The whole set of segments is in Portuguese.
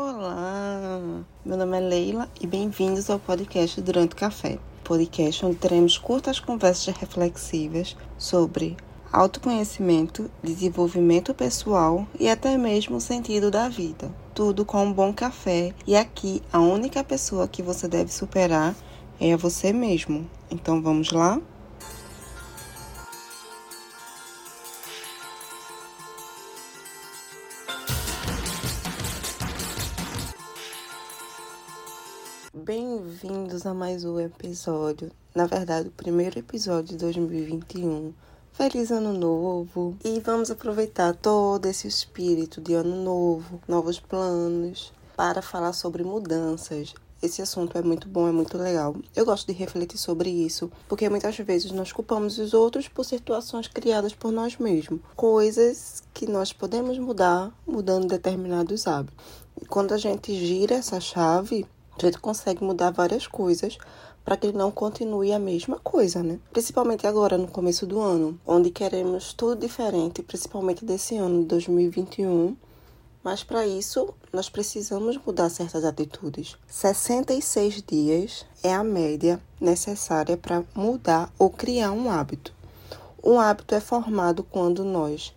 Olá, meu nome é Leila e bem-vindos ao podcast Durante o Café. Podcast onde teremos curtas conversas reflexivas sobre autoconhecimento, desenvolvimento pessoal e até mesmo o sentido da vida. Tudo com um bom café e aqui a única pessoa que você deve superar é você mesmo. Então vamos lá? Bem-vindos a mais um episódio. Na verdade, o primeiro episódio de 2021. Feliz ano novo! E vamos aproveitar todo esse espírito de ano novo, novos planos, para falar sobre mudanças. Esse assunto é muito bom, é muito legal. Eu gosto de refletir sobre isso, porque muitas vezes nós culpamos os outros por situações criadas por nós mesmos, coisas que nós podemos mudar mudando determinados hábitos. E quando a gente gira essa chave, a gente consegue mudar várias coisas para que ele não continue a mesma coisa, né? Principalmente agora, no começo do ano, onde queremos tudo diferente, principalmente desse ano de 2021. Mas para isso, nós precisamos mudar certas atitudes. 66 dias é a média necessária para mudar ou criar um hábito. Um hábito é formado quando nós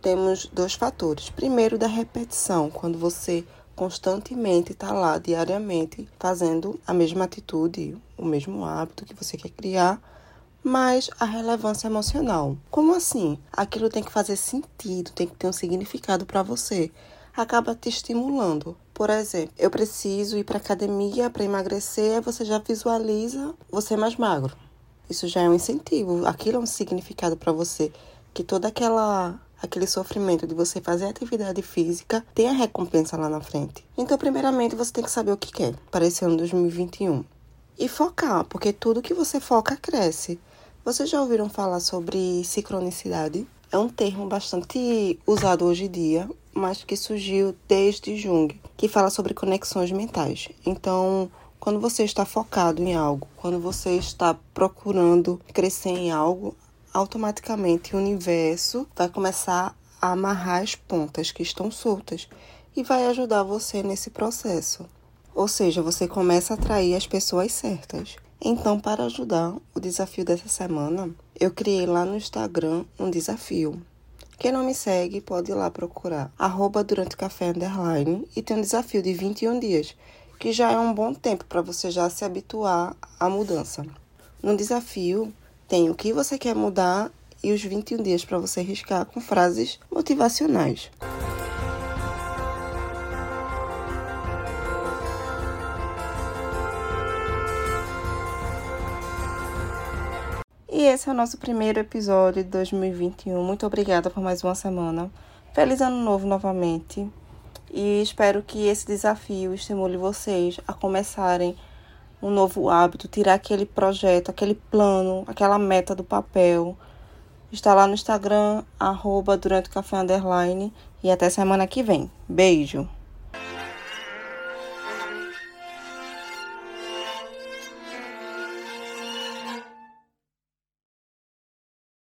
temos dois fatores. Primeiro, da repetição, quando você constantemente está lá diariamente fazendo a mesma atitude, o mesmo hábito que você quer criar, mas a relevância emocional. Como assim? Aquilo tem que fazer sentido, tem que ter um significado para você. Acaba te estimulando. Por exemplo, eu preciso ir para academia para emagrecer, você já visualiza você mais magro. Isso já é um incentivo, aquilo é um significado para você, que toda aquela aquele sofrimento de você fazer atividade física tem a recompensa lá na frente. Então, primeiramente, você tem que saber o que quer para esse ano 2021. E focar, porque tudo que você foca cresce. Vocês já ouviram falar sobre sincronicidade? É um termo bastante usado hoje em dia, mas que surgiu desde Jung, que fala sobre conexões mentais. Então, quando você está focado em algo, quando você está procurando crescer em algo, automaticamente o universo vai começar a amarrar as pontas que estão soltas e vai ajudar você nesse processo. Ou seja, você começa a atrair as pessoas certas. Então, para ajudar o desafio dessa semana, eu criei lá no Instagram um desafio. Quem não me segue pode ir lá procurar arroba durante café underline e tem um desafio de 21 dias, que já é um bom tempo para você já se habituar à mudança. No desafio, tem o que você quer mudar e os 21 dias para você riscar com frases motivacionais. E esse é o nosso primeiro episódio de 2021. Muito obrigada por mais uma semana. Feliz ano novo novamente. E espero que esse desafio estimule vocês a começarem um novo hábito, tirar aquele projeto, aquele plano, aquela meta do papel. Está lá no Instagram, arroba durante o café underline. E até semana que vem. Beijo!